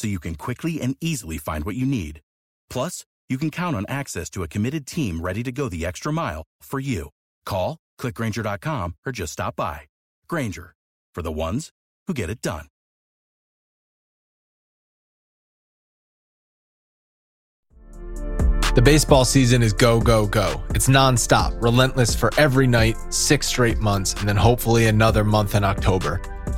so you can quickly and easily find what you need. Plus, you can count on access to a committed team ready to go the extra mile for you. Call, clickgranger.com, or just stop by. Grainger, for the ones who get it done. The baseball season is go, go, go. It's nonstop, relentless for every night, six straight months, and then hopefully another month in October.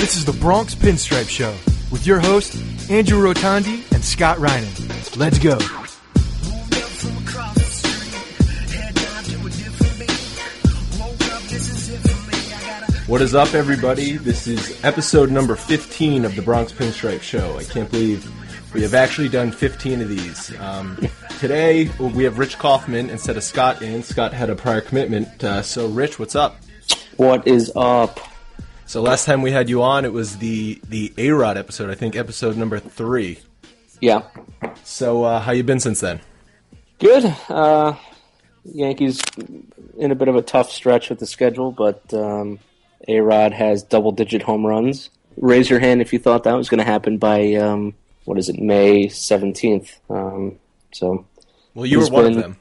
This is the Bronx Pinstripe Show with your hosts, Andrew Rotondi and Scott Reinen. Let's go. What is up, everybody? This is episode number 15 of the Bronx Pinstripe Show. I can't believe we have actually done 15 of these. Um, today, we have Rich Kaufman instead of Scott in. Scott had a prior commitment. Uh, so, Rich, what's up? What is up? So, last time we had you on, it was the, the A-Rod episode, I think episode number three. Yeah. So, uh, how you been since then? Good. Uh, Yankees in a bit of a tough stretch with the schedule, but um, A Rod has double digit home runs. Raise your hand if you thought that was going to happen by, um, what is it, May 17th. Um, so. Well, you were one been- of them.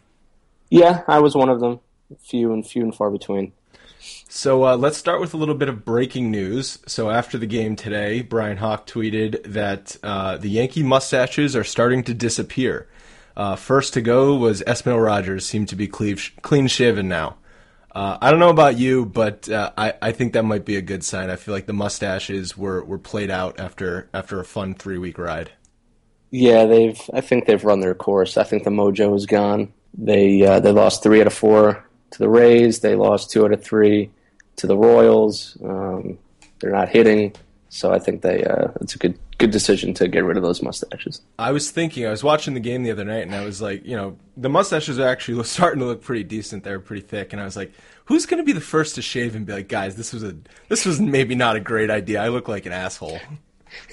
Yeah, I was one of them. Few and few and far between. So uh, let's start with a little bit of breaking news. So after the game today, Bryan Hoch tweeted that uh, the Yankee mustaches are starting to disappear. Uh, first to go was Esmil Rogers, seemed to be clean, shaven now. Uh, I don't know about you, but uh, I, I think that might be a good sign. I feel like the mustaches were, were played out after after a fun three week ride. Yeah, they've. I think they've run their course. I think the mojo is gone. They uh, they lost three out of four to the Rays. They lost two out of three to the Royals. Um, they're not hitting, so I think they. Uh, it's a good good decision to get rid of those mustaches. I was thinking, I was watching the game the other night, and I was like, you know, the mustaches are actually starting to look pretty decent. They're pretty thick, and I was like, who's going to be the first to shave and be like, guys, this was a, this was maybe not a great idea. I look like an asshole.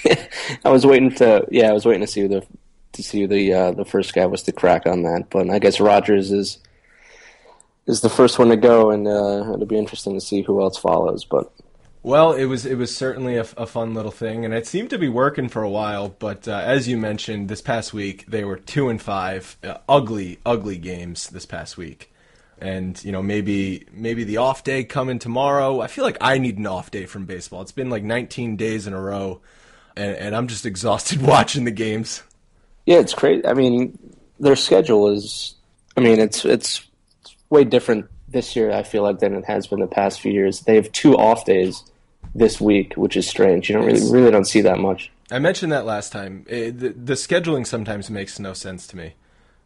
I was waiting to. Yeah, I was waiting to see the to see who the uh, the first guy was to crack on that, but I guess Rogers is is the first one to go, and uh, it'll be interesting to see who else follows. But Well, it was it was certainly a, a fun little thing, and it seemed to be working for a while. But uh, as you mentioned, this past week they were two and five, uh, ugly, ugly games this past week. and you know maybe maybe the off day coming tomorrow. I feel like I need an off day from baseball. It's been like 19 days in a row, and, and I'm just exhausted watching the games. Yeah, it's crazy. I mean, their schedule is. I mean, it's it's way different this year. I feel like than it has been the past few years. They have two off days this week, which is strange. You don't really really don't see that much. I mentioned that last time. It, the, the, scheduling sometimes makes no sense to me.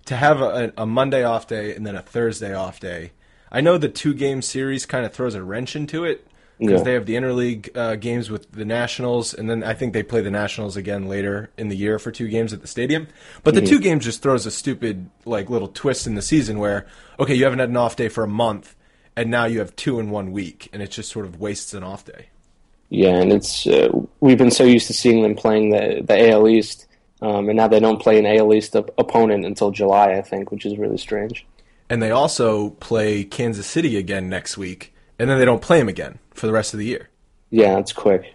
To have a, a, Monday off day and then a Thursday off day. I know the two game series kind of throws a wrench into it because yeah. they have the interleague uh, games with the Nationals, and then I think they play the Nationals again later in the year for two games at the stadium. But the mm-hmm. two games just throws a stupid like little twist in the season where okay, you haven't had an off day for a month, and now you have two in one week, and it just sort of wastes an off day. Yeah, and it's uh, we've been so used to seeing them playing the the AL East, um, and now they don't play an AL East op- opponent until July, I think, which is really strange. And they also play Kansas City again next week, and then they don't play them again for the rest of the year. Yeah, it's quick.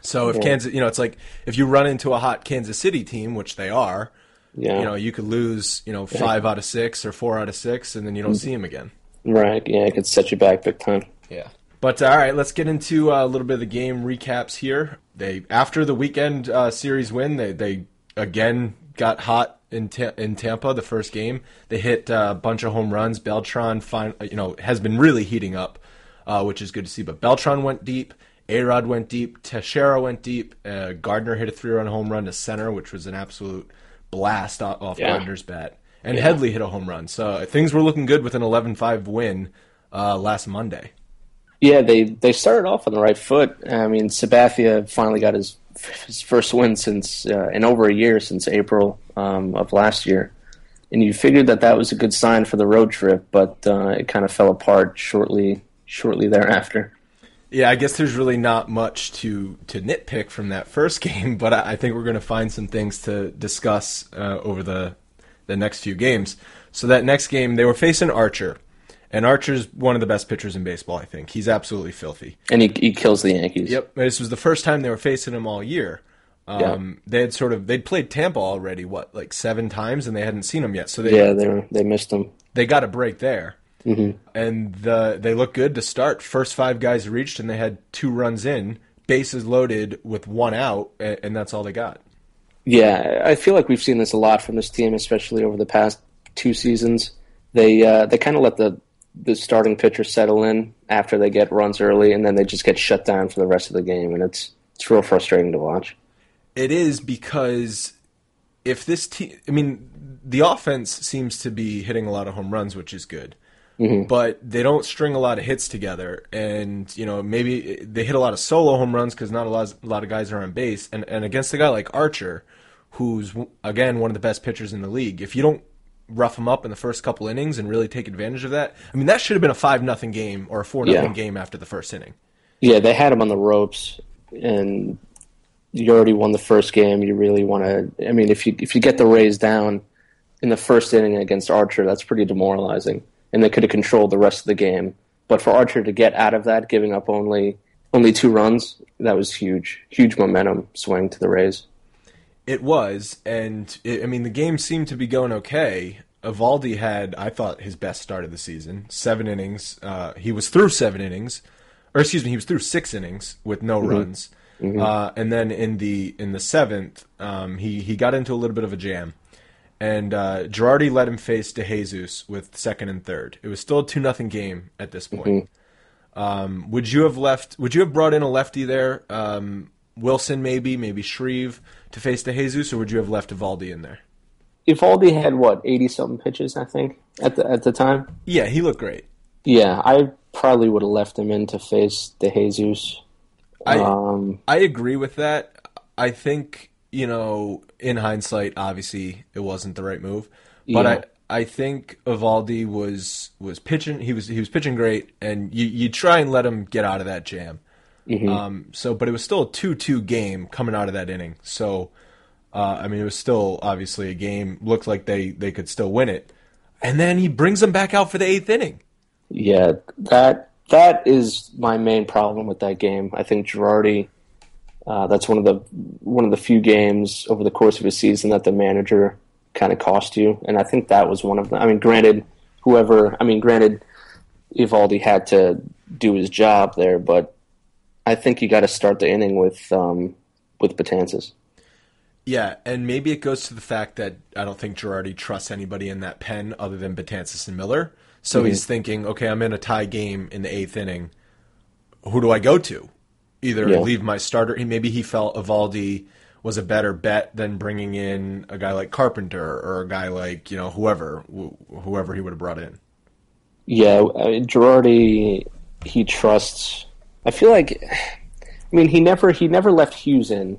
So if yeah. Kansas, you know, it's like if you run into a hot Kansas City team, which they are, yeah. you know, you could lose, you know, five yeah. out of six or four out of six, and then you don't mm-hmm. see them again. Right. Yeah, it could set you back big time. Yeah. But uh, all right, let's get into uh, a little bit of the game recaps here. They after the weekend uh, series win, they they again got hot in Ta- in Tampa. The first game, they hit uh, a bunch of home runs. Beltran, fine, you know, has been really heating up, uh, which is good to see. But Beltran went deep. Arod went deep. Teixeira went deep. Uh, Gardner hit a three-run home run to center, which was an absolute blast off, yeah. Gardner's bat. And yeah. Headley hit a home run. So things were looking good with an 11-5 win last Monday. Yeah, they they started off on the right foot. I mean, Sabathia finally got his his first win since uh, in over a year since April um, of last year, and you figured that that was a good sign for the road trip, but uh, it kind of fell apart shortly shortly thereafter. Yeah, I guess there's really not much to to nitpick from that first game, but I, I think we're going to find some things to discuss uh, over the the next few games. So that next game, they were facing Archer, and Archer's one of the best pitchers in baseball, I think. He's absolutely filthy. And he, he kills the Yankees. Yep. This was the first time they were facing him all year. Um, yeah. They had sort of they'd played Tampa already, what like seven times, and they hadn't seen him yet. So they yeah they were, they missed him. They got a break there, mm-hmm. and the they looked good to start. First five guys reached, and they had two runs in, bases loaded with one out, and that's all they got. Yeah, I feel like we've seen this a lot from this team, especially over the past two seasons. They uh, they kind of let the the starting pitchers settle in after they get runs early, and then they just get shut down for the rest of the game, and it's it's real frustrating to watch. It is because if this team, I mean, the offense seems to be hitting a lot of home runs, which is good. Mm-hmm. But they don't string a lot of hits together, and you know maybe they hit a lot of solo home runs because not a lot, a lot of guys are on base. And and against a guy like Archer, who's again one of the best pitchers in the league, if you don't rough him up in the first couple innings and really take advantage of that. I mean, that should have been a five nothing game or a four nothing yeah. game after the first inning. Yeah, they had him on the ropes, and you already won the first game. You really want to. I mean, if you if you get the Rays down in the first inning against Archer, that's pretty demoralizing, and they could have controlled the rest of the game. But for Archer to get out of that, giving up only only two runs, that was huge, huge momentum swing to the Rays. It was, and it, I mean the game seemed to be going okay. Eovaldi had, I thought, his best start of the season. Seven innings. Uh, he was through seven innings, or excuse me, he was through six innings with no mm-hmm. runs. Mm-hmm. Uh, and then in the in the seventh, um, he he got into a little bit of a jam, and uh, Girardi let him face DeJesus with second and third. It was still a two nothing game at this point. Mm-hmm. Um, would you have left? Would you have brought in a lefty there? Um, Wilson maybe, maybe Shreve to face DeJesus, or would you have left Eovaldi in there? Eovaldi had what eighty something pitches, I think at the at the time. Yeah, he looked great. Yeah, I probably would have left him in to face DeJesus. I um, I agree with that. I think you know, in hindsight, obviously it wasn't the right move, but yeah. I I think Eovaldi was was pitching. He was he was pitching great, and you you try and let him get out of that jam. Mm-hmm. Um, so, but it was still a two-two game coming out of that inning. So, uh, I mean, it was still obviously a game. Looked like they they could still win it, and then he brings them back out for the eighth inning. Yeah, that that is my main problem with that game. I think Girardi. Uh, that's one of the one of the few games over the course of a season that the manager kind of cost you, and I think that was one of them. I mean, granted, whoever. I mean, granted Eovaldi had to do his job there, but I think you got to start the inning with um, with Betances. Yeah, and maybe it goes to the fact that I don't think Girardi trusts anybody in that pen other than Betances and Miller. So mm-hmm. he's thinking, okay, I'm in a tie game in the eighth inning. Who do I go to? Either yeah. leave my starter. Maybe he felt Eovaldi was a better bet than bringing in a guy like Carpenter or a guy like you know whoever whoever he would have brought in. Yeah, I mean, Girardi, he trusts. I feel like, I mean, he never he never left Hughes in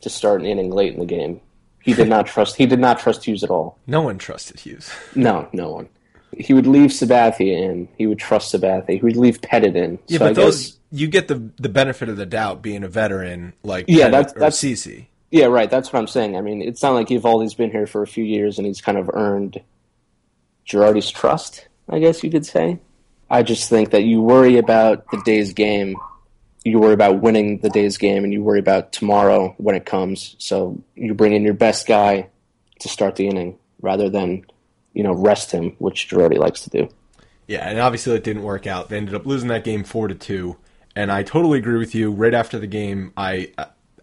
to start an inning late in the game. He did not trust. He did not trust Hughes at all. No one trusted Hughes. no, no one. He would leave Sabathia in. He would trust Sabathia. He would leave Pettitte in. Yeah, so but I those guess, you get the the benefit of the doubt being a veteran like yeah, Pettitte that's that's CC. Yeah, right. That's what I'm saying. I mean, it's not like Eovaldi's been here for a few years and he's kind of earned Girardi's trust. I guess you could say. I just think that you worry about the day's game, you worry about winning the day's game, and you worry about tomorrow when it comes. So you bring in your best guy to start the inning rather than, you know, rest him, which Girardi likes to do. Yeah, and obviously it didn't work out. They ended up losing that game four to two. And I totally agree with you. Right after the game, I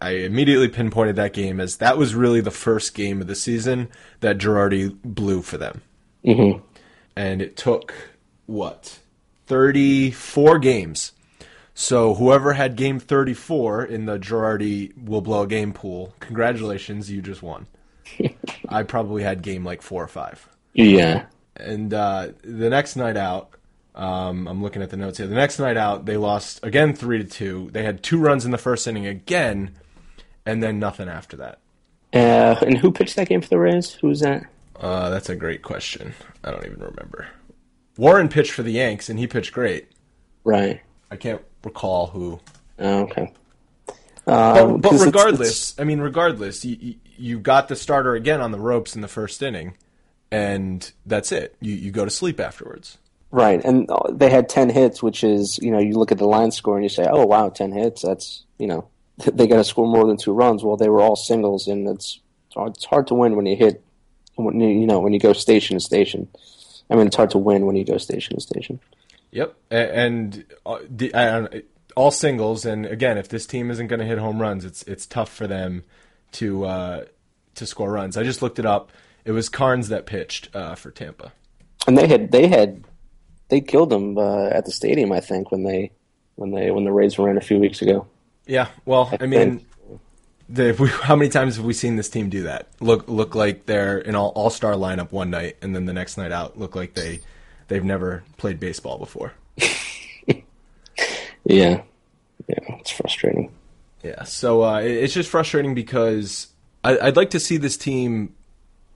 I immediately pinpointed that game as that was really the first game of the season that Girardi blew for them. Mm-hmm. And it took what 34 games. So whoever had game 34 in the Girardi will blow a game pool, congratulations, you just won. I probably had game like four or five. Yeah. And uh, the next night out, um, I'm looking at the notes here. The next night out, they lost again three to two. They had two runs in the first inning again, and then nothing after that. Uh, and who pitched that game for the Rays? Who was that? Uh, that's a great question. I don't even remember. Warren pitched for the Yanks, and he pitched great. Right. I can't recall who. Oh, okay. Um, but, but regardless, it's, it's... I mean, regardless, you, you got the starter again on the ropes in the first inning, and that's it. You you go to sleep afterwards. Right, and they had ten hits, which is you know you look at the line score and you say, oh wow, ten hits. That's you know they got to score more than two runs. Well, they were all singles, and it's it's hard to win when you hit when you, you know when you go station to station. I mean, it's hard to win when you go station to station. Yep, and uh, all singles. And again, if this team isn't going to hit home runs, it's it's tough for them to uh, to score runs. I just looked it up. It was Karns that pitched uh, for Tampa, and they had they had they killed him uh, at the stadium. I think when they when they when the Rays were in a few weeks ago. Yeah, well, I, I mean, the, we, how many times have we seen this team do that? Look look like they're an all all star lineup one night, and then the next night out look like they they've never played baseball before. yeah, yeah, it's frustrating. Yeah, so uh, it's just frustrating because I, would like to see this team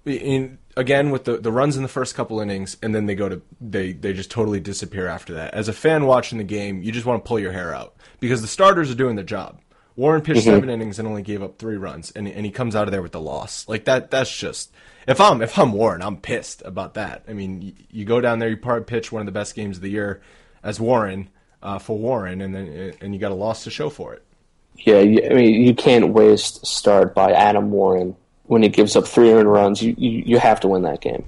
in again with the, the runs in the first couple innings, and then they go to they they just totally disappear after that. As a fan watching the game, you just want to pull your hair out because the starters are doing their job. Warren pitched mm-hmm. seven innings and only gave up three runs, and and he comes out of there with the loss. Like that. That's just if I'm if I'm Warren, I'm pissed about that. I mean, you, you go down there, you part pitch one of the best games of the year as Warren uh, for Warren, and then and you got a loss to show for it. Yeah, I mean, you can't waste start by Adam Warren when he gives up three earned runs. You you, you have to win that game.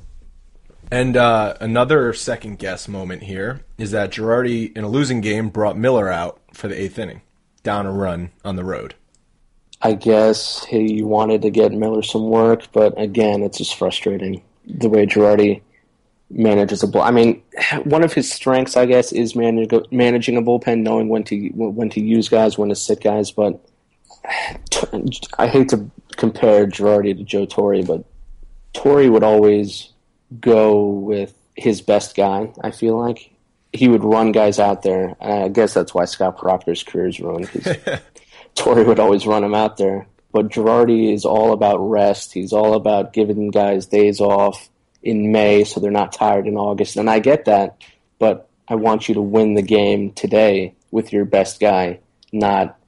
And uh, another second guess moment here is that Girardi, in a losing game, brought Miller out for the eighth inning, down a run on the road. I guess he wanted to get Miller some work, but again, it's just frustrating the way Girardi manages a bull. I mean, one of his strengths, I guess, is manage, managing a bullpen, knowing when to when to use guys, when to sit guys. But I hate to compare Girardi to Joe Torre, but Torre would always go with his best guy. I feel like he would run guys out there. I guess that's why Scott Proctor's career is ruined because Torre would always run him out there. But Girardi is all about rest. He's all about giving guys days off in May so they're not tired in August. And I get that, but I want you to win the game today with your best guy, not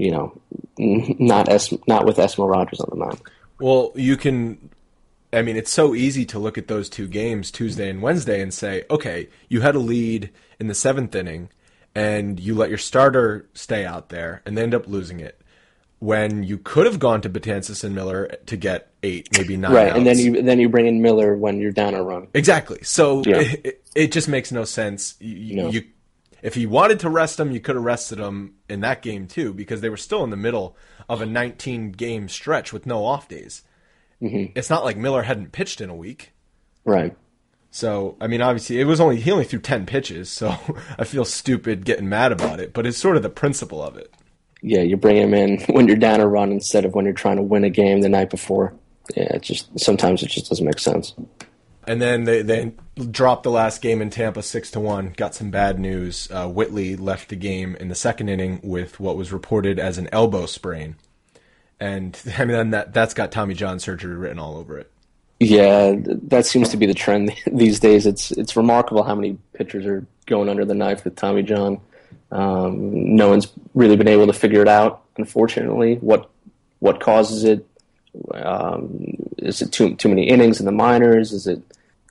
you know, not es- not with Esmil Rogers on the mound. Well, you can I mean, it's so easy to look at those two games, Tuesday and Wednesday, and say, okay, you had a lead in the seventh inning, and you let your starter stay out there, and they end up losing it. when you could have gone to Betances and Miller to get eight, maybe nine. right, outs. and then you then you bring in Miller when you're down a run. exactly. So Yeah. it, it, it just makes no sense. You, No. you if you wanted to rest them, you could have rested them in that game too, because they were still in the middle of a 19 game stretch with no off days. Mm-hmm. It's not like Miller hadn't pitched in a week. Right. So, I mean, obviously, it was only he only threw ten pitches, so I feel stupid getting mad about it. But it's sort of the principle of it. Yeah, you bring him in when you're down a run instead of when you're trying to win a game the night before. Yeah, it just sometimes it just doesn't make sense. And then they they dropped the last game in Tampa six to one. Got some bad news. Uh, Whitley left the game in the second inning with what was reported as an elbow sprain, and I mean that that's got Tommy John surgery written all over it. Yeah, that seems to be the trend these days. It's it's remarkable how many pitchers are going under the knife with Tommy John. Um, no one's really been able to figure it out. Unfortunately, what what causes it? Um, is it too too many innings in the minors? Is it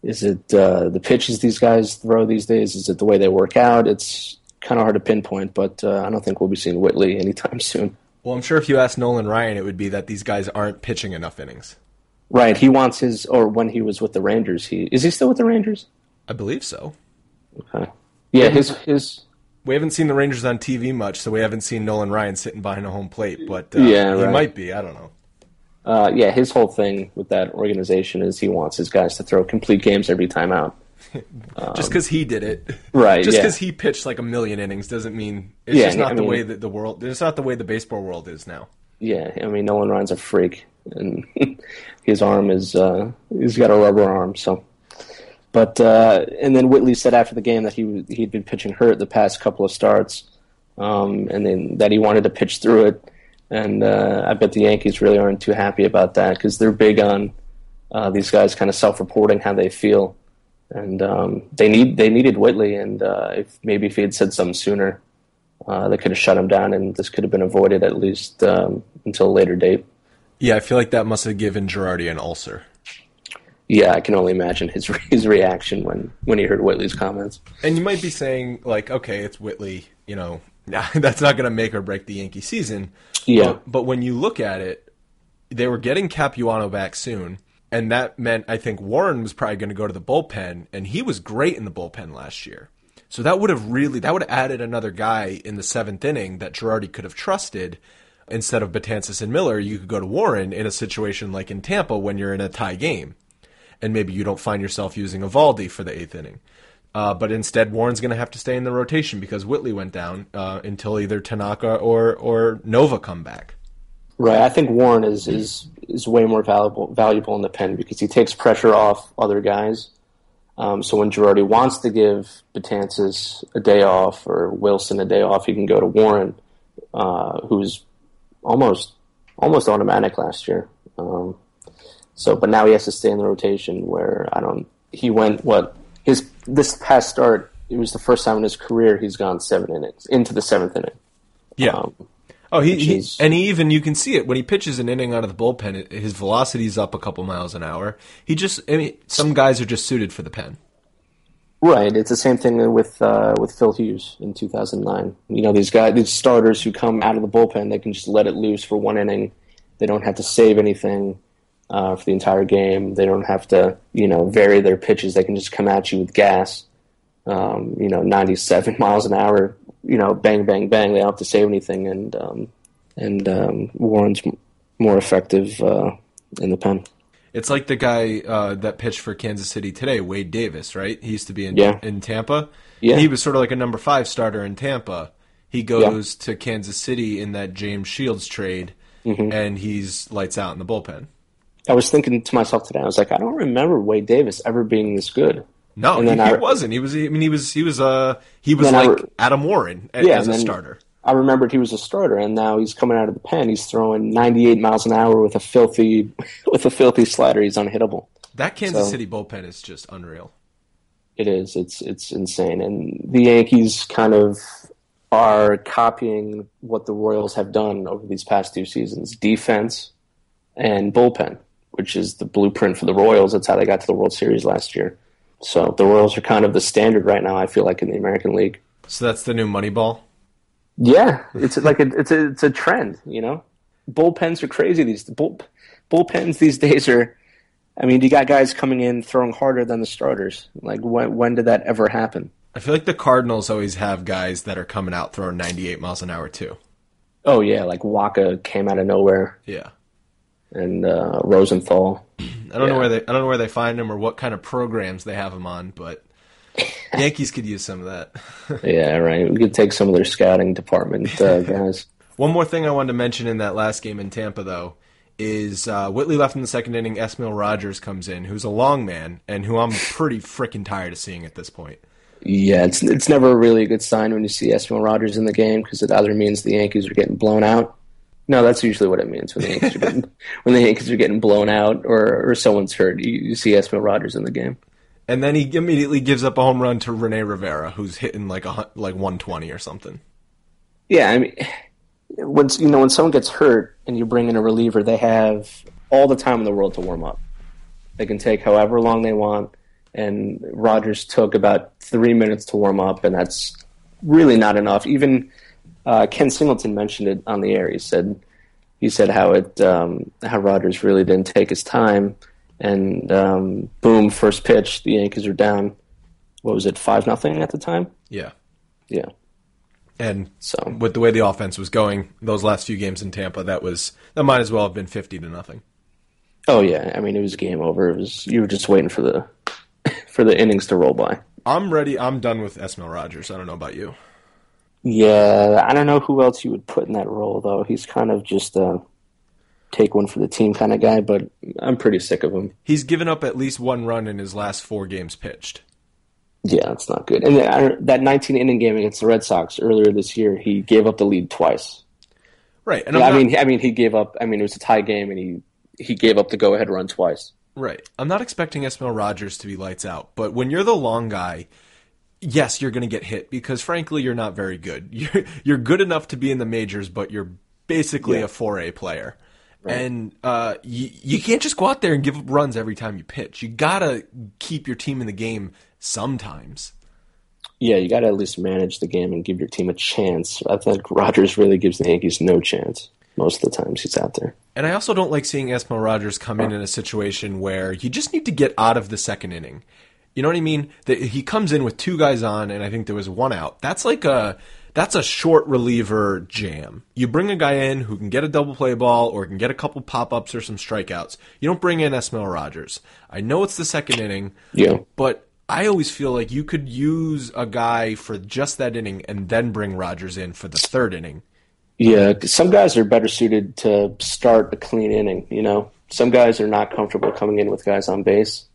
is it uh, the pitches these guys throw these days? Is it the way they work out? It's kind of hard to pinpoint, but uh, I don't think we'll be seeing Whitley anytime soon. Well, I'm sure if you asked Nolan Ryan, it would be that these guys aren't pitching enough innings. Right, he wants his, or when he was with the Rangers, he is he still with the Rangers? I believe so. Okay. Yeah, his his We haven't seen the Rangers on TV much, so we haven't seen Nolan Ryan sitting behind a home plate. But uh, Yeah, he right. might be. I don't know. Uh, yeah his whole thing with that organization is he wants his guys to throw complete games every time out. just because he did it, Right, Just yeah. because he pitched like a million innings doesn't mean it's Yeah, just not I the mean- way that the world. It's not the way the baseball world is now. Yeah, I mean Nolan Ryan's a freak, and his arm is uh, he's got a rubber arm. So, but uh, and then Whitley said after the game that he he'd been pitching hurt the past couple of starts, um, and then that he wanted to pitch through it. And uh, I bet the Yankees really aren't too happy about that because they're big on uh, these guys kind of self-reporting how they feel, and um, they need they needed Whitley, and uh, if maybe if he had said something sooner, uh, they could have shut him down, and this could have been avoided at least um, until a later date. Yeah, I feel like that must have given Girardi an ulcer. Yeah, I can only imagine his his reaction when when he heard Whitley's comments. And you might be saying like, okay, it's Whitley. You know, that's not going to make or break the Yankee season. Yeah. But, but when you look at it, they were getting Capuano back soon, and that meant I think Warren was probably going to go to the bullpen, and he was great in the bullpen last year. So that would have really that would have added another guy in the seventh inning that Girardi could have trusted. Instead of Betances and Miller, you could go to Warren in a situation like in Tampa when you're in a tie game, and maybe you don't find yourself using Eovaldi for the eighth inning. Uh, but instead, Warren's going to have to stay in the rotation because Whitley went down uh, until either Tanaka or or Nova come back. Right. I think Warren is is is way more valuable valuable in the pen because he takes pressure off other guys. Um, so when Girardi wants to give Betances a day off or Wilson a day off, he can go to Warren, uh, who's almost almost automatic last year. Um, so, but now he has to stay in the rotation. Where I don't. He went what his this past start. It was the first time in his career he's gone seven innings into the seventh inning. Yeah. Um, Oh, he, he and he even you can see it when he pitches an inning out of the bullpen. it- His velocity's up a couple miles an hour. He just, I mean, some guys are just suited for the pen. Right. It's the same thing with uh, with Phil Hughes in 2009. You know, these guys, these starters who come out of the bullpen, they can just let it loose for one inning. They don't have to save anything uh, for the entire game. They don't have to, you know, vary their pitches. They can just come at you with gas. Um, you know, 97 miles an hour. You know, bang, bang, bang. They don't have to save anything, and um, and um, Warren's more effective uh, in the pen. It's like the guy uh, that pitched for Kansas City today, Wade Davis, right? He used to be in Yeah. in Tampa. Yeah. He was sort of like a number five starter in Tampa. He goes to Kansas City in that James Shields trade, Mm-hmm. and he's lights out in the bullpen. I was thinking to myself today, I was like, I don't remember Wade Davis ever being this good. No, he, then he wasn't. He was. I mean, he was. He was. Uh, he was I like re- Adam Warren a- Yeah, as a starter. I remembered he was a starter, and now he's coming out of the pen. He's throwing 98 miles an hour with a filthy, with a filthy slider. He's unhittable. That Kansas So- City bullpen is just unreal. It is. It's it's insane. And the Yankees kind of are copying what the Royals have done over these past two seasons: defense and bullpen, which is the blueprint for the Royals. That's how they got to the World Series last year. So the Royals are kind of the standard right now. I feel like in the American League. So that's the new Moneyball. Yeah, it's like a, it's a it's a trend, you know. bullpens are crazy. These bull, bullpens these days are. I mean, you got guys coming in throwing harder than the starters. Like when when did that ever happen? I feel like the Cardinals always have guys that are coming out throwing 98 miles an hour too. Oh yeah, like Wacha came out of nowhere, Yeah. And uh, Rosenthal. I don't know where they I don't know where they find him or what kind of programs they have him on, but Yankees could use some of that. yeah, right. We could take some of their scouting department uh, guys. One more thing I wanted to mention in that last game in Tampa, though, is uh, Whitley left in the second inning. Esmil Rogers comes in, who's a long man and who I'm pretty freaking tired of seeing at this point. Yeah, it's it's never really a good sign when you see Esmil Rogers in the game because it either means the Yankees are getting blown out. No, that's usually what it means when the Yankees are getting when the Yankees are getting blown out or or someone's hurt. You, you see Esmil Rogers in the game. And then he immediately gives up a home run to Rene Rivera, who's hitting like a like 120 or something. Yeah, I mean, when you know when someone gets hurt and you bring in a reliever, they have all the time in the world to warm up. They can take however long they want, and Rogers took about three minutes to warm up, and that's really not enough. Even uh, Ken Singleton mentioned it on the air. He said he said how it um, how Rogers really didn't take his time, and um, boom, first pitch, the Yankees are down. What was it, five nothing at the time? Yeah. Yeah. And So with the way the offense was going, those last few games in Tampa, that was that might as well have been 50 to nothing. Oh yeah, I mean it was game over. It was you were just waiting for the for the innings to roll by. I'm ready. I'm done with Esmil Rogers. I don't know about you. Yeah, I don't know who else you would put in that role though. He's kind of just a take one for the team kind of guy, but I'm pretty sick of him. He's given up at least one run in his last four games pitched. Yeah, that's not good. And that 19 inning game against the Red Sox earlier this year, he gave up the lead twice. Right. And Yeah, I'm I mean, I mean, he gave up. I mean, it was a tie game, and he he gave up the go ahead run twice. right. I'm not expecting Esmil Rogers to be lights out, but when you're the long guy, yes, you're going to get hit because frankly, you're not very good. You're you're good enough to be in the majors, but you're basically Yeah. a 4A player. And uh, you, you can't just go out there and give up runs every time you pitch. You gotta keep your team in the game sometimes. Yeah, you got to at least manage the game and give your team a chance. I think Rogers really gives the Yankees no chance most of the times he's out there. And I also don't like seeing Esmil Rogers come in in a situation where you just need to get out of the second inning. You know what I mean? That he comes in with two guys on, and I think there was one out. That's like a that's a short reliever jam. You bring a guy in who can get a double play ball or can get a couple pop ups or some strikeouts. You don't bring in Esmil Rogers. I know it's the second inning, Yeah. but I always feel like you could use a guy for just that inning and then bring Rogers in for the third inning. Yeah, some guys are better suited to start a clean inning. You know, some guys are not comfortable coming in with guys on base.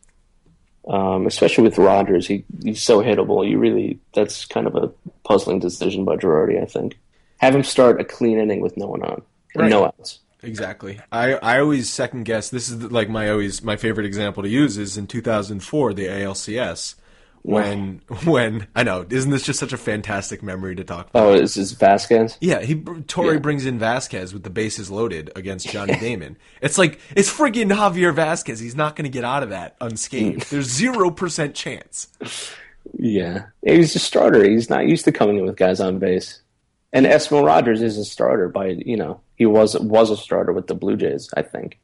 Um, especially with Rogers, he he's so hittable. You really that's kind of a puzzling decision by Girardi. I think have him start a clean inning with no one on and Right. no outs. Exactly. I, I always second guess. This is like my always my favorite example to use is in 2004 the ALCS when when I know isn't this just such a fantastic memory to talk about? Oh, is this Vazquez? Yeah, he Torre Yeah. brings in Vazquez with the bases loaded against Johnny Damon. It's like it's freaking Javier Vazquez. He's not going to get out of that unscathed. There's zero percent chance. Yeah, he's a starter. He's not used to coming in with guys on base. And Esmil Rogers is a starter by you know he was was a starter with the Blue Jays, I think.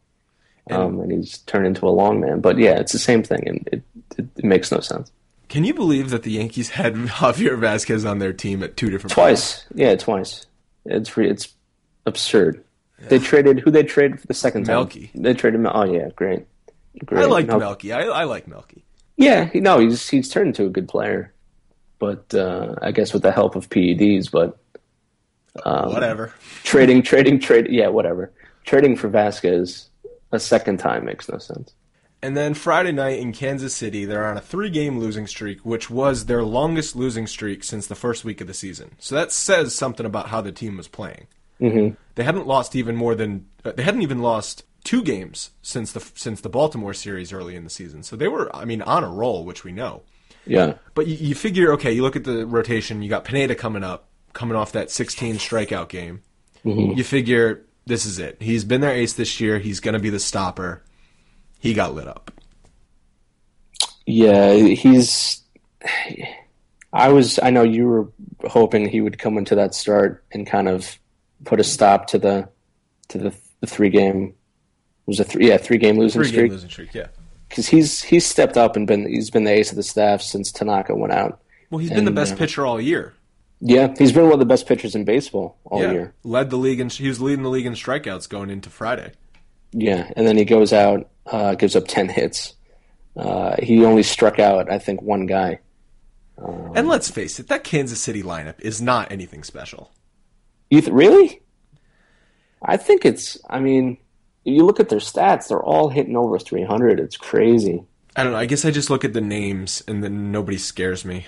Um, and he's turned into a long man. But yeah, it's the same thing, and it, it, it makes no sense. Can you believe that the Yankees had Javier Vazquez on their team at two different points? Twice, yeah, twice. It's re- it's absurd. They traded who they traded for the second time. Melky. They traded. Mel- Oh yeah, great. great. I like No- Melky. I, I like Melky. Yeah, he, no, he's he's turned into a good player, but uh, I guess with the help of PEDs. But um, Whatever. trading, trading, trade. Yeah, whatever. Trading for Vazquez a second time makes no sense. And then Friday night in Kansas City, they're on a three game losing streak, which was their longest losing streak since the first week of the season. So that says something about how the team was playing. Mm-hmm. They hadn't lost even more than uh, they hadn't even lost two games since the since the Baltimore series early in the season. So they were, I mean, on a roll, which we know. Yeah, But you, you figure, okay, you look at the rotation. You got Pineda coming up, coming off that 16 strikeout game. You figure this is it. He's been their ace this year. He's going to be the stopper. He got lit up. yeah. He's. I was. I know you were hoping he would come into that start and kind of put a stop to the to the, the three game was a three yeah three game losing Three streak game losing streak. Yeah. because he's he's stepped up and been he's been the ace of the staff since Tanaka went out. Well, he's been the best uh, pitcher all year. Yeah, he's been one of the best pitchers in baseball all yeah. year. Led the league, and he was leading the league in strikeouts going into Friday. Yeah, and then he goes out, uh, gives up ten hits. Uh, he only struck out, I think, one guy. And let's face it, that Kansas City lineup is not anything special. You th- really? I think it's. I mean, you look at their stats; they're all hitting over three hundred. It's crazy. I don't know. I guess I just look at the names, and then nobody scares me.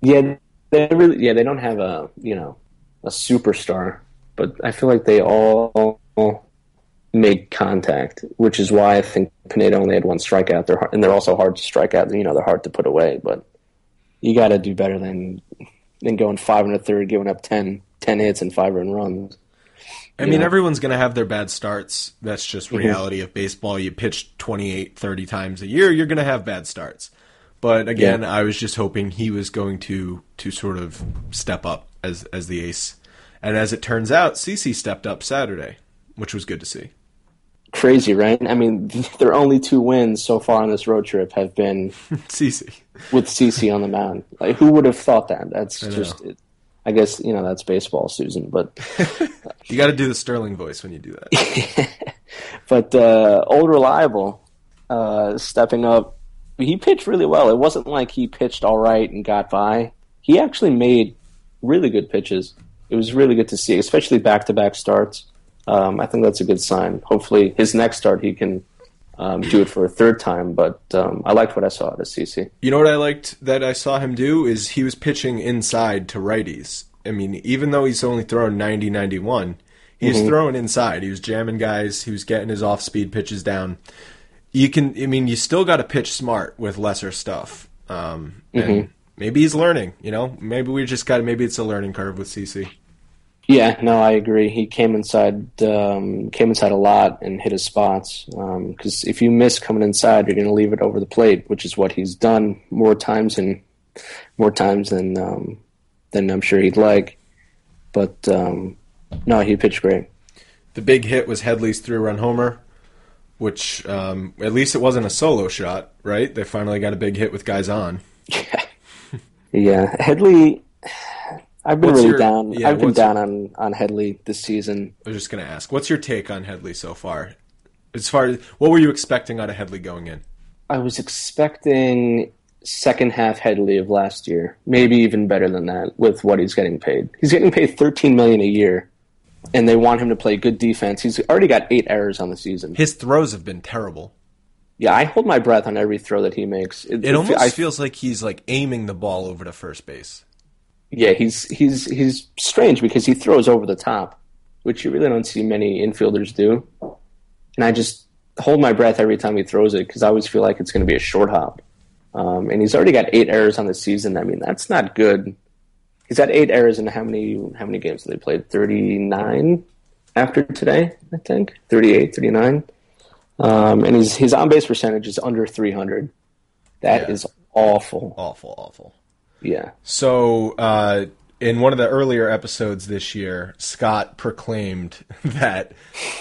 Yeah, they really. Yeah, they don't have a you know a superstar, but I feel like they all make contact, which is why I think Pineda only had one strikeout. They're hard, and they're also hard to strike out. You know, they're hard to put away, but you got to do better than than going five and a third, giving up 10, 10 hits and five run runs. I mean, everyone's going to have their bad starts. That's just mm-hmm. reality of baseball. You pitch 28, 30 times a year, you're going to have bad starts. But again, I was just hoping he was going to to sort of step up as as the ace. And as it turns out, CC stepped up Saturday, which was good to see. Crazy, right? I mean, their only two wins so far on this road trip have been CC. with CC on the mound. Like, who would have thought that? That's know. just. It, I guess you know that's baseball, Suzyn. But You got to do the Sterling voice when you do that. but uh, old reliable uh, stepping up. He pitched really well. It wasn't like he pitched all right and got by. He actually made really good pitches. It was really good to see, especially back to back starts. Um, I think that's a good sign. Hopefully, his next start he can um, do it for a third time. But um, I liked what I saw at CC. You know what I liked that I saw him do is he was pitching inside to righties. I mean, even though he's only thrown 90 91, he was throwing inside. He was jamming guys, he was getting his off speed pitches down. You can, I mean, you still got to pitch smart with lesser stuff. Um, and maybe he's learning, you know? Maybe we just got, maybe it's a learning curve with CC. Yeah, no, I agree. He came inside, um, came inside a lot and hit his spots. Because if you miss coming inside, you're going to leave it over the plate, which is what he's done more times and more times than um, than I'm sure he'd like. But um, no, he pitched great. The big hit was Headley's three run homer, which um, at least it wasn't a solo shot, right? They finally got a big hit with guys on. Yeah, yeah, Headley. I've been What's really your- down. yeah, I've been down on on Headley this season. I was just going to ask, what's your take on Headley so far? As far as what were you expecting out of Headley going in? I was expecting second half Headley of last year, maybe even better than that with what he's getting paid. He's getting paid 13 million a year and they want him to play good defense. He's already got 8 errors on the season. His throws have been terrible. Yeah, I hold my breath on every throw that he makes. It almost I, feels like he's like aiming the ball over to first base. Yeah, he's he's he's strange because he throws over the top, which you really don't see many infielders do. And I just hold my breath every time he throws it because I always feel like it's going to be a short hop. Um, and he's already got eight errors on the season. I mean, that's not good. He's had eight errors in how many how many games have they played? Thirty nine after today, I think. 38, 39. Um, and his his on base percentage is under three hundred. That Yeah. is awful. Awful, awful. Yeah. So, uh, in one of the earlier episodes this year, Scott proclaimed that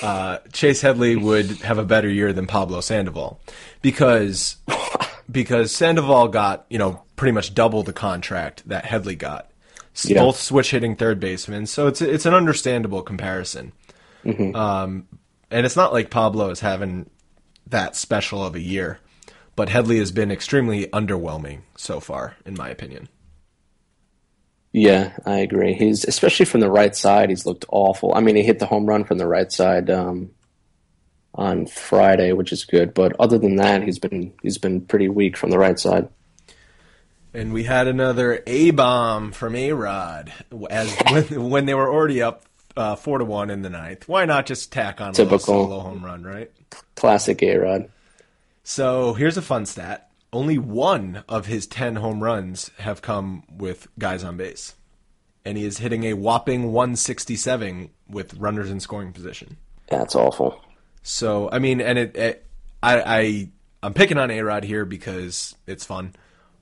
uh, Chase Headley would have a better year than Pablo Sandoval because because Sandoval got you know pretty much double the contract that Headley got. Yeah. Both switch hitting third basemen, so it's it's an understandable comparison. Um, and it's not like Pablo is having that special of a year, but Headley has been extremely underwhelming so far, in my opinion. Yeah, I agree. He's especially from the right side. He's looked awful. I mean, he hit the home run from the right side um, on Friday, which is good. But other than that, he's been he's been pretty weak from the right side. And we had another A bomb from A Rod as when, when they were already up uh, four to one in the ninth. Why not just tack on a solo home run, right? Classic A Rod. So here's a fun stat: only one of his ten home runs have come with guys on base, and he is hitting a whopping 167 with runners in scoring position. That's awful. So I mean, and it, it I, I I'm picking on A Rod here because it's fun,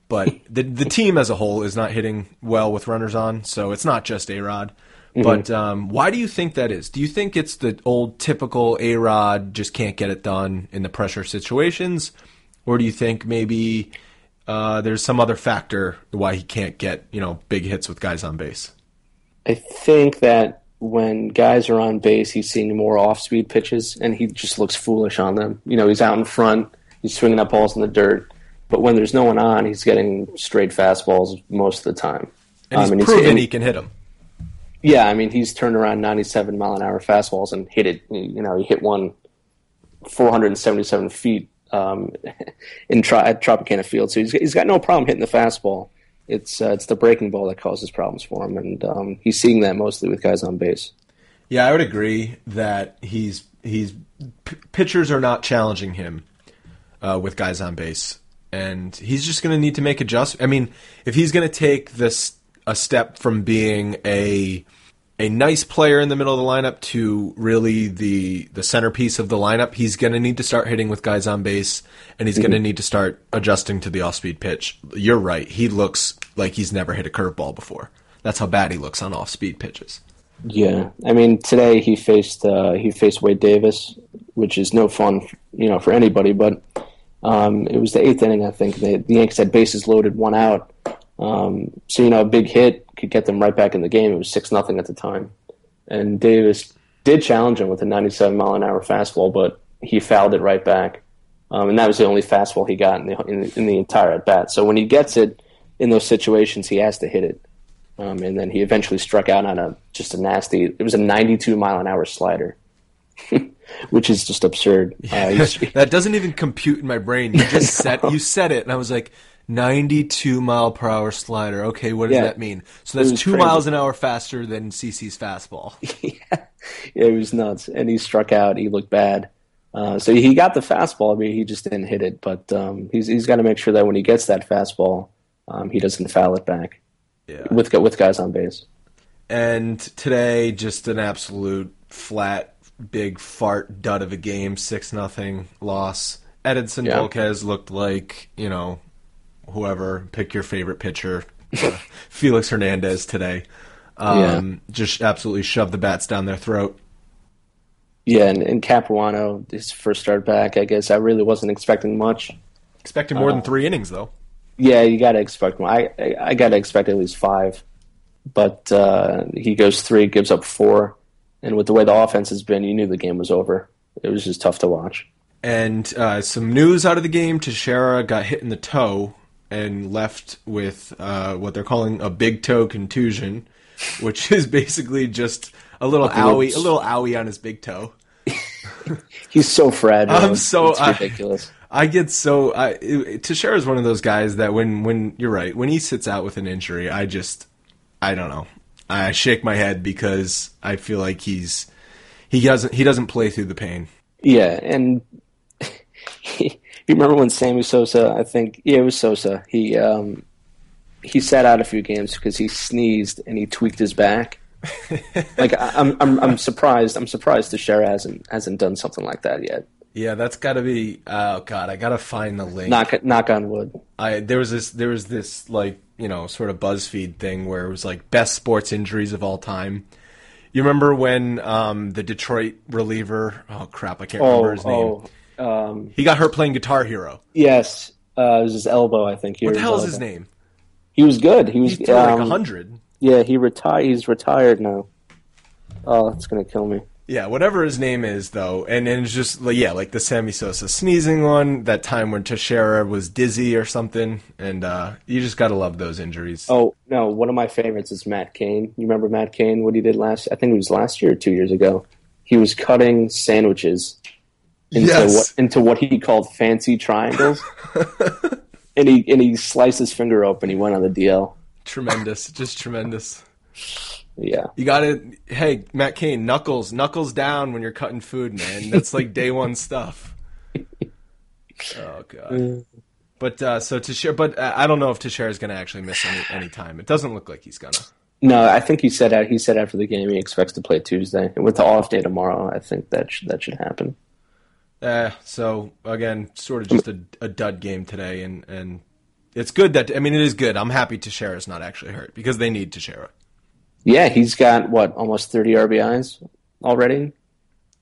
but the the team as a whole is not hitting well with runners on. So it's not just A Rod, But um, why do you think that is? Do you think it's the old typical A Rod just can't get it done in the pressure situations? Or do you think maybe uh, there's some other factor why he can't get, you know, big hits with guys on base? I think that when guys are on base, he's seeing more off speed pitches and he just looks foolish on them. You know, he's out in front, he's swinging up balls in the dirt. But when there's no one on, he's getting straight fastballs most of the time. And he's Um, proven hitting- he can hit them. Yeah, I mean, he's turned around 97 mile an hour fastballs and hit it. You know, he hit one 477 feet um, in Tro- at Tropicana Field. So he's, he's got no problem hitting the fastball. It's uh, it's the breaking ball that causes problems for him, and um, he's seeing that mostly with guys on base. Yeah, I would agree that he's he's p- pitchers are not challenging him uh, with guys on base, and he's just going to need to make adjustments. I mean, if he's going to take this a step from being a a nice player in the middle of the lineup to really the the centerpiece of the lineup, he's going to need to start hitting with guys on base, and he's going to need to start adjusting to the off speed pitch. You're right; he looks like he's never hit a curveball before. That's how bad he looks on off speed pitches. Yeah, I mean, today he faced uh, he faced Wade Davis, which is no fun, you know, for anybody. But um, it was the eighth inning, I think. They, the Yankees had bases loaded, one out. Um, so you know, a big hit could get them right back in the game. It was six nothing at the time, and Davis did challenge him with a 97 mile an hour fastball, but he fouled it right back. Um, and that was the only fastball he got in the, in, in the entire at bat. So when he gets it in those situations, he has to hit it. Um, and then he eventually struck out on a just a nasty. It was a 92 mile an hour slider, which is just absurd. Uh, that doesn't even compute in my brain. You just said you said it, and I was like, ninety-two mile per hour slider. Okay, what does Yeah. that mean? So that's two crazy. miles an hour faster than CC's fastball. yeah, it was nuts. And he struck out. He looked bad. Uh, so he got the fastball. I mean, he just didn't hit it. But um, he's he's got to make sure that when he gets that fastball, um, he doesn't foul it back Yeah. with with guys on base. And today, just an absolute flat, big fart dud of a game, six nothing loss. Edinson Yeah. Volquez looked like you know, whoever pick your favorite pitcher, uh, Felix Hernandez today. Um, Just absolutely shoved the bats down their throat. Yeah, and, and Capuano, his first start back. I guess I really wasn't expecting much. Expecting more than three innings though. Yeah, you got to expect more. I I, I got to expect at least five, but uh, he goes three, gives up four, and with the way the offense has been, you knew the game was over. It was just tough to watch. And uh, some news out of the game: Teixeira got hit in the toe and left with uh, what they're calling a big toe contusion, which is basically just a little owie, a little owie on his big toe. He's so fragile. I'm so- it's I- ridiculous. I get so I it- Teixeira is one of those guys that when when you're right when he sits out with an injury, I just I don't know. I shake my head because I feel like he's he doesn't he doesn't play through the pain. Yeah, and you remember when Sammy Sosa? I think yeah, it was Sosa. He um, he sat out a few games because he sneezed and he tweaked his back. like I, I'm, I'm, I'm surprised. I'm surprised Teixeira hasn't hasn't done something like that yet. Yeah, that's got to be. Oh God, I gotta find the link. Knock knock on wood. I there was this there was this like you know sort of BuzzFeed thing where it was like best sports injuries of all time. You remember when um, the Detroit reliever? Oh crap, I can't remember Oh, his name. Um, He got hurt playing Guitar Hero. yes. Uh, it was his elbow, I think. What the hell is his name? He was good. He was He like um, a hundred. Yeah, he retired. He's retired now. Oh, that's gonna kill me. Yeah, whatever his name is, though, and, and it's just like yeah, like the Sammy Sosa sneezing one. That time when Teixeira was dizzy or something, and uh, you just gotta love those injuries. Oh no, one of my favorites is Matt Cain. You remember Matt Cain? What he did last? I think it was last year or two years ago. He was cutting sandwiches into Yes. what into what he called fancy triangles, and he and he sliced his finger open. He went on the DL. Tremendous, just tremendous. Yeah, You got to Hey, Matt Cain, knuckles, knuckles down when you're cutting food, man. That's like day one stuff. Oh god. But uh, so Teixeira, but uh, I don't know if Teixeira is going to actually miss any any time. It doesn't look like he's gonna. no, I think he said. He said after the game he expects to play Tuesday, with the off day tomorrow, I think that should, that should happen. Uh, so again, sort of just a, a dud game today, and and it's good that I mean it is good. I'm happy to Teixeira's not actually hurt because they need to Teixeira. Yeah, he's got what almost 30 RBIs already.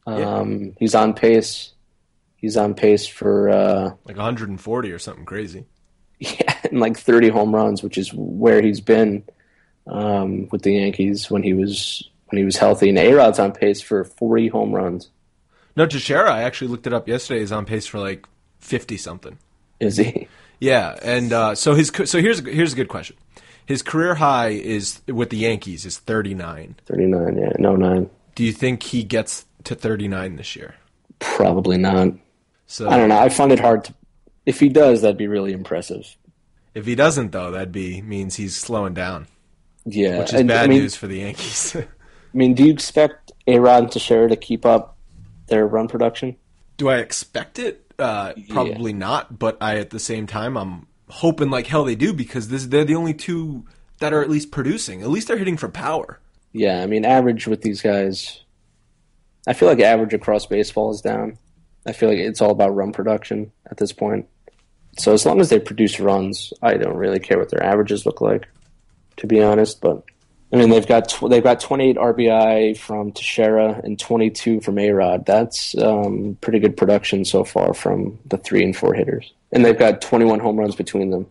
Um, He's on pace. He's on pace for uh, Like 140 or something crazy. yeah, and like 30 home runs, which is where he's been um, with the Yankees when he was when he was healthy. And A Rod's on pace for 40 home runs. No, Teixeira, I actually looked it up yesterday, is on pace for like 50 something. Is he? Yeah, and uh, so his so here's here's a good question. His career high is with the Yankees is 39. 39, yeah, no nine. Do you think he gets to 39 this year? Probably not. So I don't know. I find it hard to. If he does, that'd be really impressive. if he doesn't though, that'd be means he's slowing down, Yeah, which is and, bad I mean, news for the Yankees. I mean, do you expect A Rod Teixeira to keep up their run production? Do I expect it? Uh, probably not, but I at the same time I'm hoping like hell they do because this they're the only two that are at least producing. At least they're hitting for power. Yeah, I mean, average with these guys. I feel like average across baseball is down. I feel like it's all about run production at this point. So as long as they produce runs, I don't really care what their averages look like, to be honest. But I mean, they've got tw- they've got 28 RBI from Teixeira and 22 from Arod. That's um, pretty good production so far from the three and four hitters, and they've got 21 home runs between them.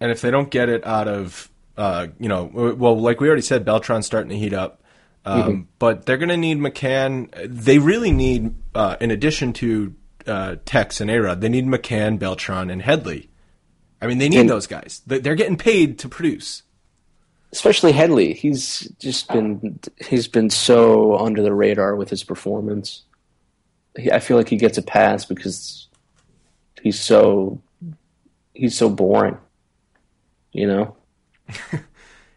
And if they don't get it out of, uh, you know, well, like we already said, Beltran's starting to heat up. Um, But they're going to need McCann. They really need, uh, in addition to uh, Tex and Arod, they need McCann, Beltron, and Headley. I mean, they need And- those guys. They're getting paid to produce. Especially Headley. He's just been he's been so under the radar with his performance. He, I feel like he gets a pass because he's so he's so boring. You know,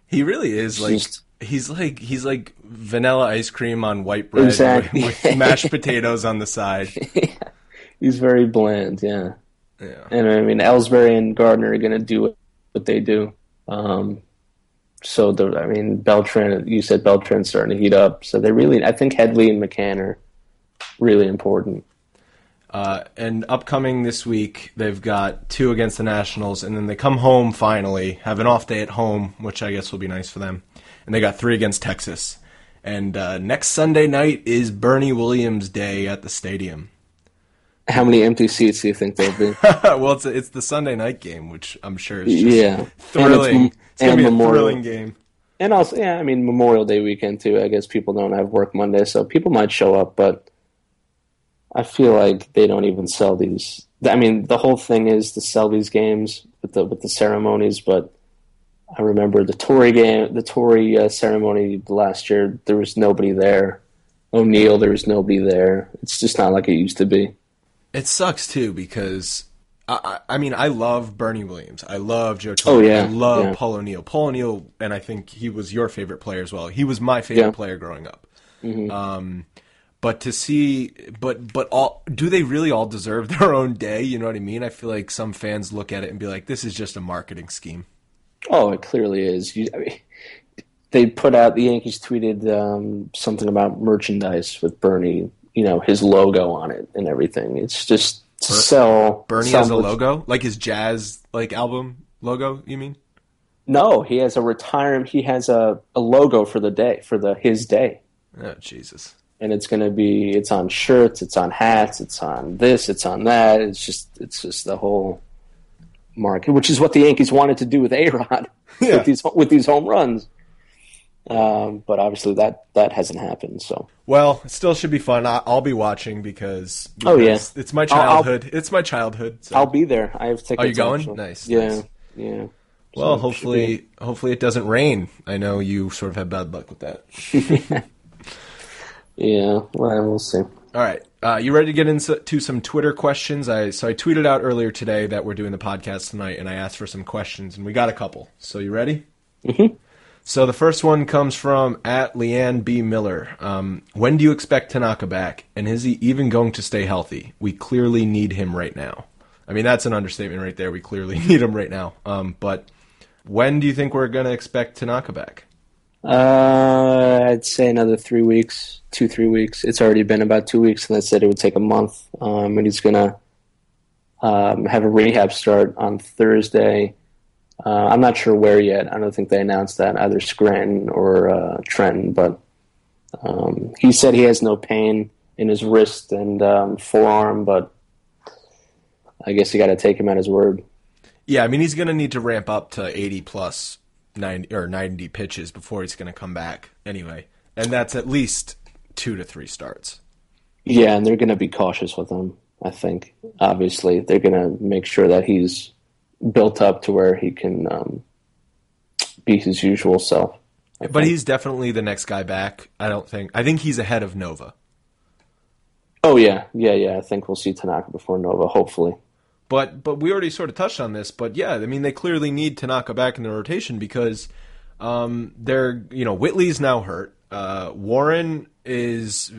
He really is like Just- he's like he's like vanilla ice cream on white bread Exactly. with, with mashed potatoes on the side. he's very bland. Yeah, Yeah. and I mean Ellsbury and Gardner are going to do what they do. Um, so the I mean Beltran, you said Beltran's starting to heat up. So they really, I think Headley and McCann are really important. Uh, and upcoming this week, they've got two against the Nationals, and then they come home finally, have an off day at home, which I guess will be nice for them. And they got three against Texas. And uh, next Sunday night is Bernie Williams Day at the stadium. How many empty seats do you think there'll be? well, it's it's the Sunday night game, which I'm sure is just Yeah. thrilling. And It's, it's- gonna and be a Memorial. thrilling game. And also, yeah, I mean Memorial Day weekend too. I guess people don't have work Monday, so people might show up. But I feel like they don't even sell these. I mean, the whole thing is to sell these games with the with the ceremonies. But I remember the Torre game, the Torre uh, ceremony last year. There was nobody there. O'Neill, there was nobody there. It's just not like it used to be. It sucks too because I, I mean I love Bernie Williams. I love Joe. Oh, yeah, I love yeah. Paul O'Neill. Paul O'Neill, and I think he was your favorite player as well. He was my favorite Yeah. player growing up. Mm-hmm. Um, but to see, but but all do they really all deserve their own day? You know what I mean? I feel like some fans look at it and be like, "This is just a marketing scheme." Oh, it clearly is. You, I mean, they put out the Yankees tweeted um, something about merchandise with Bernie, you know, his logo on it and everything. It's just to sell. Bernie sell has a logo, like his jazz like album logo. You mean? No, he has a retirement. He has a, a logo for the day for the his day, Oh Jesus! and it's going to be. It's on shirts. It's on hats. It's on this. It's on that. It's just. It's just the whole market, which is what the Yankees wanted to do with A Rod Yeah. with these with these home runs. Um, but obviously that that hasn't happened. So Well, it still should be fun. I, I'll be watching because, Oh, yeah. it's my I'll- I'll- childhood. it's my childhood. so- I'll be there. I have tickets. Are you going? actually. Nice, Yeah, nice. yeah. Well, So, hopefully, hopefully it doesn't rain. I know you sort of have bad luck with that. Yeah. Well, we'll see. All right, uh, you ready to get into some Twitter questions? I so I tweeted out earlier today that we're doing the podcast tonight, and I asked for some questions, and we got a couple. So you ready? Mm-hmm. So the first one comes from at Leanne B Miller. Um, when do you expect Tanaka back, and is he even going to stay healthy? We clearly need him right now. I mean, that's an understatement right there. We clearly need him right now. Um, but when do you think we're going to expect Tanaka back? Uh, I'd say another three weeks, two three weeks. It's already been about two weeks, and I said it would take a month. Um, and he's gonna um, have a rehab start on Thursday, Uh, I'm not sure where yet. I don't think they announced that either Scranton or uh, Trenton, but um, he said he has no pain in his wrist and um, forearm, but I guess you got to take him at his word. Yeah, I mean he's going to need to ramp up to 80 plus 90 or 90 pitches before he's going to come back anyway, and that's at least two to three starts. Yeah, and they're going to be cautious with him. I think obviously they're going to make sure that he's built up to where he can um, be his usual self. I But think. he's definitely the next guy back. I don't think. I think he's ahead of Nova. oh yeah, yeah, yeah. I think we'll see Tanaka before Nova. Hopefully, But but we already sort of touched on this. But yeah, I mean they clearly need Tanaka back in the rotation because um, they're you know Whitley's now hurt. Uh, Warren is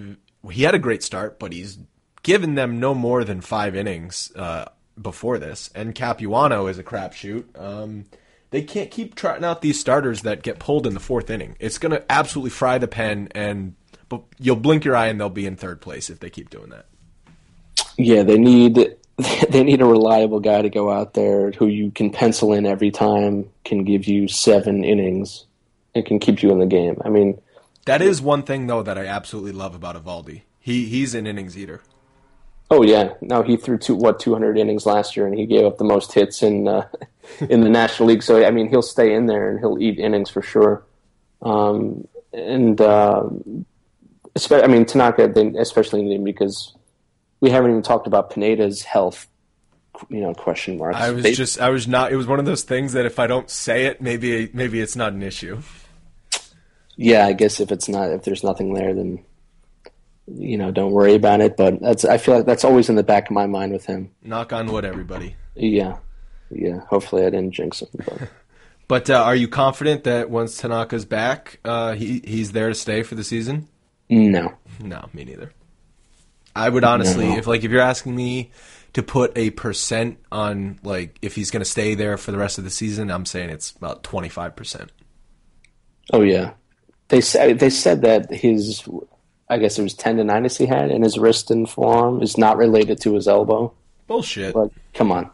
he had a great start, but he's given them no more than five innings uh, before this. And Capuano is a crapshoot. Um, they can't keep trotting out these starters that get pulled in the fourth inning. It's going to absolutely fry the pen, and but you'll blink your eye and they'll be in third place if they keep doing that. yeah. They need they need a reliable guy to go out there who you can pencil in every time, can give you seven innings, and can keep you in the game. I mean, That is one thing though that I absolutely love about Eovaldi. He he's an innings eater. Oh yeah, no, he threw two what 200 innings last year, and he gave up the most hits in uh, in the National League. So I mean, he'll stay in there and he'll eat innings for sure. Um, and uh, I mean Tanaka, they especially need him because we haven't even talked about Pineda's health. You know, question marks. I was They- just I was not. It was one of those things that if I don't say it, maybe maybe it's not an issue. yeah, I guess if it's not if there's nothing there, then you know, don't worry about it. But that's I feel like that's always in the back of my mind with him. Knock on wood, everybody. Yeah, yeah. Hopefully, I didn't jinx him. But. But uh, are you confident that once Tanaka's back, uh, he he's there to stay for the season? No. No, me neither. I would honestly, No. if like if you're asking me to put a percent on like if he's going to stay there for the rest of the season, I'm saying it's about twenty five percent. Oh yeah, they said they said that his, I guess it was tendonitis he had in his wrist and forearm is not related to his elbow. Bullshit. But come on,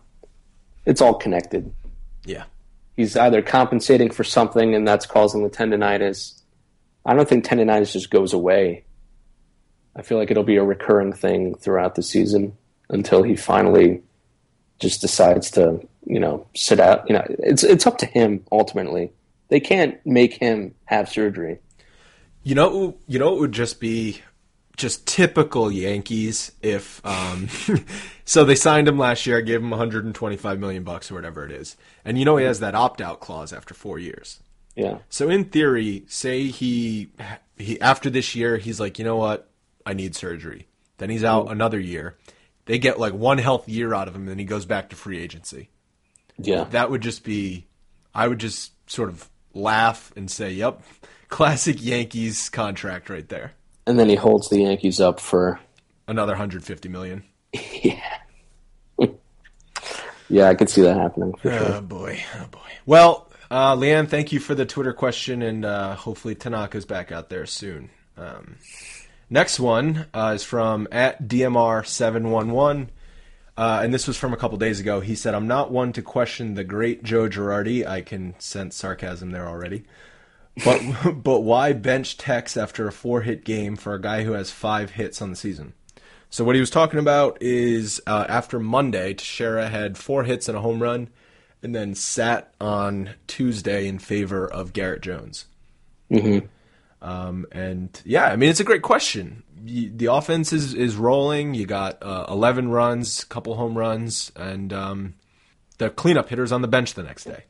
it's all connected. yeah. He's either compensating for something and that's causing the tendonitis. I don't think tendonitis just goes away. I feel like it'll be a recurring thing throughout the season until he finally just decides to, you know, sit out. You know, it's it's up to him ultimately. They can't make him have surgery. You know, you know, it would just be just typical Yankees if. Um, so they signed him last year, I gave him 125 million bucks or whatever it is, and you know he has that opt-out clause after four years. Yeah. So in theory, say he he after this year, he's like, you know what, I need surgery. Then he's out another year. They get like one health year out of him, and then he goes back to free agency. Yeah. That would just be, I would just sort of laugh and say, "Yep, classic Yankees contract right there." and then he holds the Yankees up for Another 150 million. yeah, yeah, I could see that happening for sure. Oh boy, oh boy. Well, uh, Leanne, thank you for the Twitter question, and uh, hopefully Tanaka's back out there soon. Um, next one uh, is from at DMR711. Uh, and this was from a couple days ago. He said, I'm not one to question the great Joe Girardi. I can sense sarcasm there already. But but why bench Tex after a four hit game for a guy who has five hits on the season? So what he was talking about is uh, after Monday, Teixeira had four hits and a home run, and then sat on Tuesday in favor of Garrett Jones. Mm-hmm. Um, and yeah, I mean it's a great question. The offense is is rolling. You got uh, 11 runs, couple home runs, and um, the cleanup hitters on the bench the next day.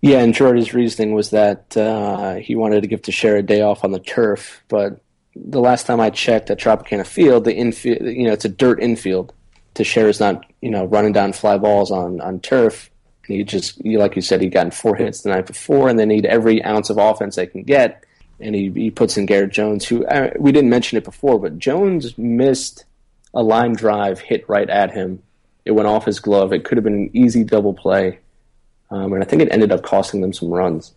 Yeah, and Girardi's reasoning was that uh, he wanted to give Teixeira a day off on the turf, but the last time I checked at Tropicana Field, the infield, you know, it's a dirt infield. Teixeira's not, you know, running down fly balls on on turf. He just, like you said, he'd gotten four hits the night before, and they need every ounce of offense they can get. And he he puts in Garrett Jones, who uh, we didn't mention it before, but Jones missed a line drive hit right at him. It went off his glove. It could have been an easy double play. Um, and I think it ended up costing them some runs,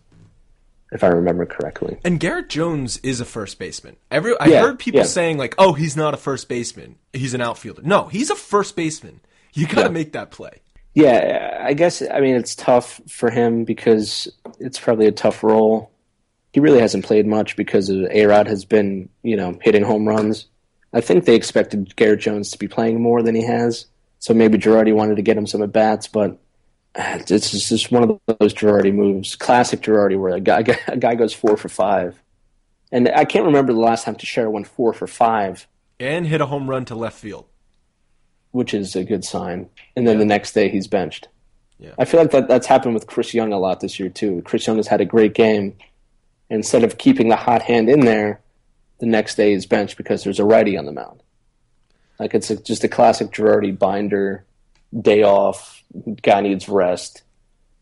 if I remember correctly. And Garrett Jones is a first baseman. Every I Yeah, heard people yeah. saying like, "Oh, he's not a first baseman. He's an outfielder." No, he's a first baseman. You got to Yeah. make that play. Yeah, I guess I mean it's tough for him because it's probably a tough role. He really hasn't played much because A Rod has been, you know, hitting home runs. I think they expected Garrett Jones to be playing more than he has, so maybe Girardi wanted to get him some at bats, but ah, it's just one of those Girardi moves, classic Girardi, where a guy a guy goes four for five, and I can't remember the last time Teixeira went four for five and hit a home run to left field, which is a good sign. And then yeah. the next day he's benched. Yeah. I feel like that, that's happened with Chris Young a lot this year too. Chris Young has had a great game. Instead of keeping the hot hand in there, the next day is benched because there's a righty on the mound. Like it's a, just a classic Girardi binder, day off, guy needs rest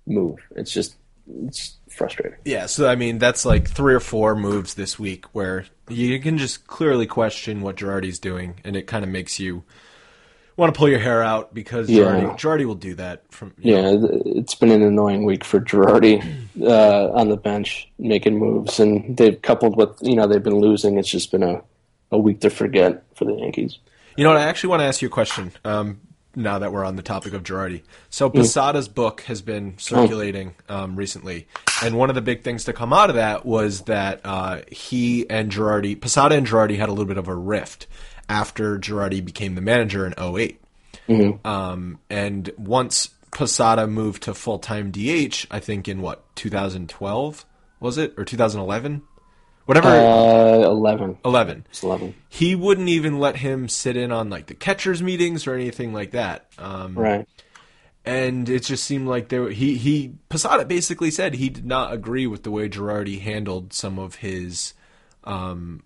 move. It's just it's frustrating. Yeah, so I mean that's like three or four moves this week where you can just clearly question what Girardi's doing, and it kind of makes you want to pull your hair out because yeah. Girardi, Girardi will do that. From yeah, know. it's been an annoying week for Girardi uh, on the bench making moves, and they've coupled with you know they've been losing. It's just been a a week to forget for the Yankees. You know what? I actually want to ask you a question. Um, now that we're on the topic of Girardi, so mm. Posada's book has been circulating um, recently, and one of the big things to come out of that was that uh, he and Girardi, Posada and Girardi, had a little bit of a rift after Girardi became the manager in 8 mm-hmm. um, and once Posada moved to full time DH, I think in what 2012 was it or 2011? Whatever. Uh, 11. 11. It's 11. He wouldn't even let him sit in on like the catchers meetings or anything like that. Um, right. And it just seemed like there he he Posada basically said he did not agree with the way Girardi handled some of his um,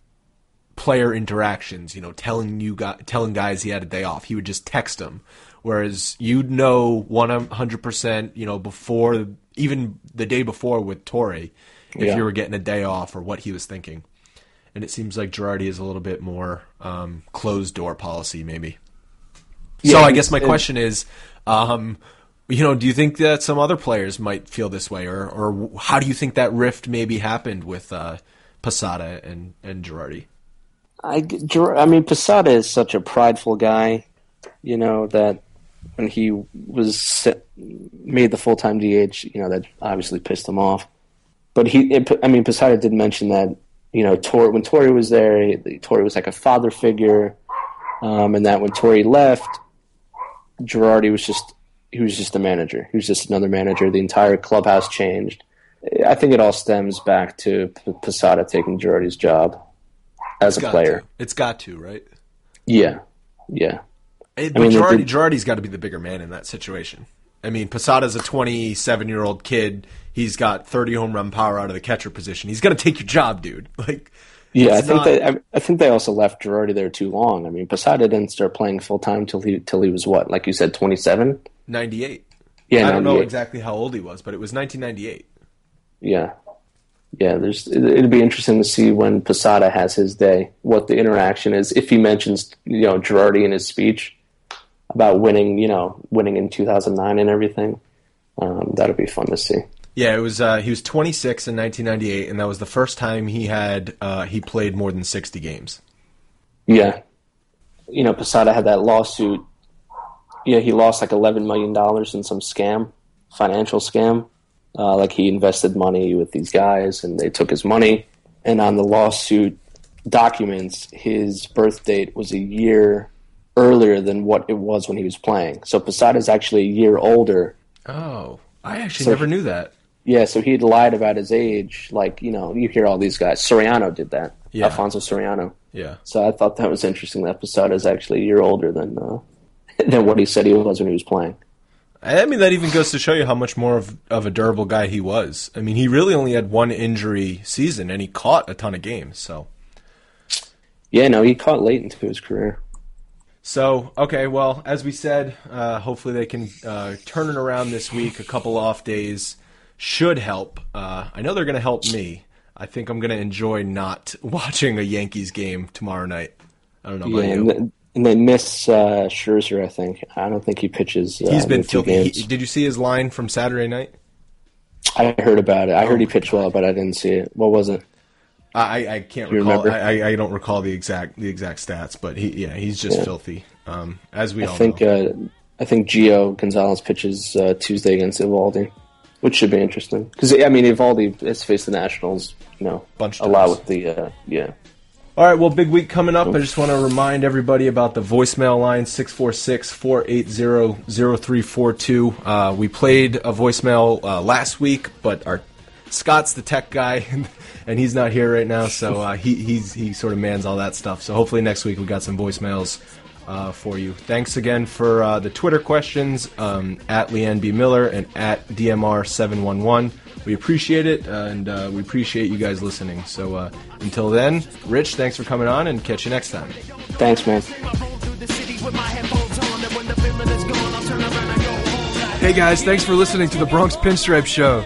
player interactions. You know, telling you guys, telling guys he had a day off. He would just text them, whereas you'd know one hundred percent. You know, before even the day before with Torre if yeah. you were getting a day off or what he was thinking. And it seems like Girardi is a little bit more um, closed door policy, maybe. Yeah, so I guess my question is, um, you know, do you think that some other players might feel this way, or or how do you think that rift maybe happened with uh, Posada and and Girardi? I, I mean, Posada is such a prideful guy, you know that when he was made the full time DH, you know that obviously pissed him off but he, it, I mean, Posada did mention that you know, Tor, when Torre was there, Torre was like a father figure, um, and that when Torre left, Girardi was just he was just a manager. He was just another manager. The entire clubhouse changed. I think it all stems back to Posada taking Girardi's job as it's a player. To. It's got to, right? Yeah, yeah. But I mean, Girardi, Girardi's got to be the bigger man in that situation. I mean, Posada's a 27 year old kid he's got 30 home run power out of the catcher position. He's going to take your job, dude. Like, yeah, I think not... they, I, I, think they also left Girardi there too long. I mean, Posada didn't start playing full time till he till he was what, like you said, 27, 98. Yeah, I don't know exactly how old he was, but it was 1998. Yeah, yeah. There's it'd be interesting to see when Posada has his day, what the interaction is. If he mentions you know Girardi in his speech about winning, you know, winning in 2009 and everything, um, that'd be fun to see. Yeah, it was. Uh, he was 26 in 1998, and that was the first time he had uh, he played more than 60 games. Yeah, you know, Posada had that lawsuit. Yeah, he lost like 11 million dollars in some scam, financial scam. Uh, like he invested money with these guys, and they took his money. And on the lawsuit documents, his birth date was a year earlier than what it was when he was playing. So Posada is actually a year older. Oh, I actually so never knew that. Yeah, so he had lied about his age. Like, you know, you hear all these guys. Soriano did that. Yeah. Alfonso Soriano. Yeah. So I thought that was interesting that Posada is actually a year older than uh, than what he said he was when he was playing. I mean, that even goes to show you how much more of, of a durable guy he was. I mean, he really only had one injury season, and he caught a ton of games. So, yeah, no, he caught late into his career. So, okay, well, as we said, uh, hopefully they can uh, turn it around this week. A couple off days should help. Uh, I know they're going to help me. I think I'm going to enjoy not watching a Yankees game tomorrow night. I don't know about yeah. And, they miss uh, Scherzer. I think. I don't think he pitches. Uh, He's been filthy. He, did you see his line from Saturday night? I heard about it. I oh heard he pitched God. well, but I didn't see it. What was it? I, I can't recall. I, I don't recall the exact the exact stats, but he yeah he's just yeah. filthy. Um, as we I all think uh, I think Gio Gonzalez pitches uh, Tuesday against Eovaldi, which should be interesting because I mean Eovaldi has faced the Nationals, you know, Bunch a lot with the uh, yeah. All right, well, big week coming up. I just want to remind everybody about the voicemail line 646 480 0342. Uh, We played a voicemail uh, last week, but our Scott's the tech guy, and he's not here right now, so uh, he he's, he sort of mans all that stuff. So hopefully next week we got some voicemails uh, for you. Thanks again for uh, the Twitter questions um, at Leanne B. Miller and at DMR711. We appreciate it, uh, and uh, we appreciate you guys listening. So uh, until then, Rich, thanks for coming on, and catch you next time. Thanks, man. Hey guys, thanks for listening to the Bronx Pinstripe Show.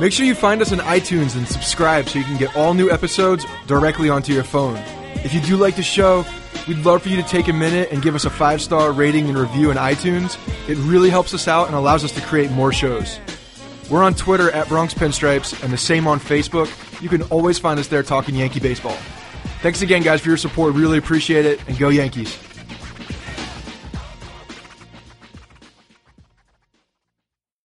Make sure you find us on iTunes and subscribe so you can get all new episodes directly onto your phone. If you do like the show, we'd love for you to take a minute and give us a five star rating and review in iTunes. It really helps us out and allows us to create more shows. We're on Twitter at Bronx Pinstripes and the same on Facebook. You can always find us there talking Yankee baseball. Thanks again, guys, for your support. Really appreciate it, and go Yankees.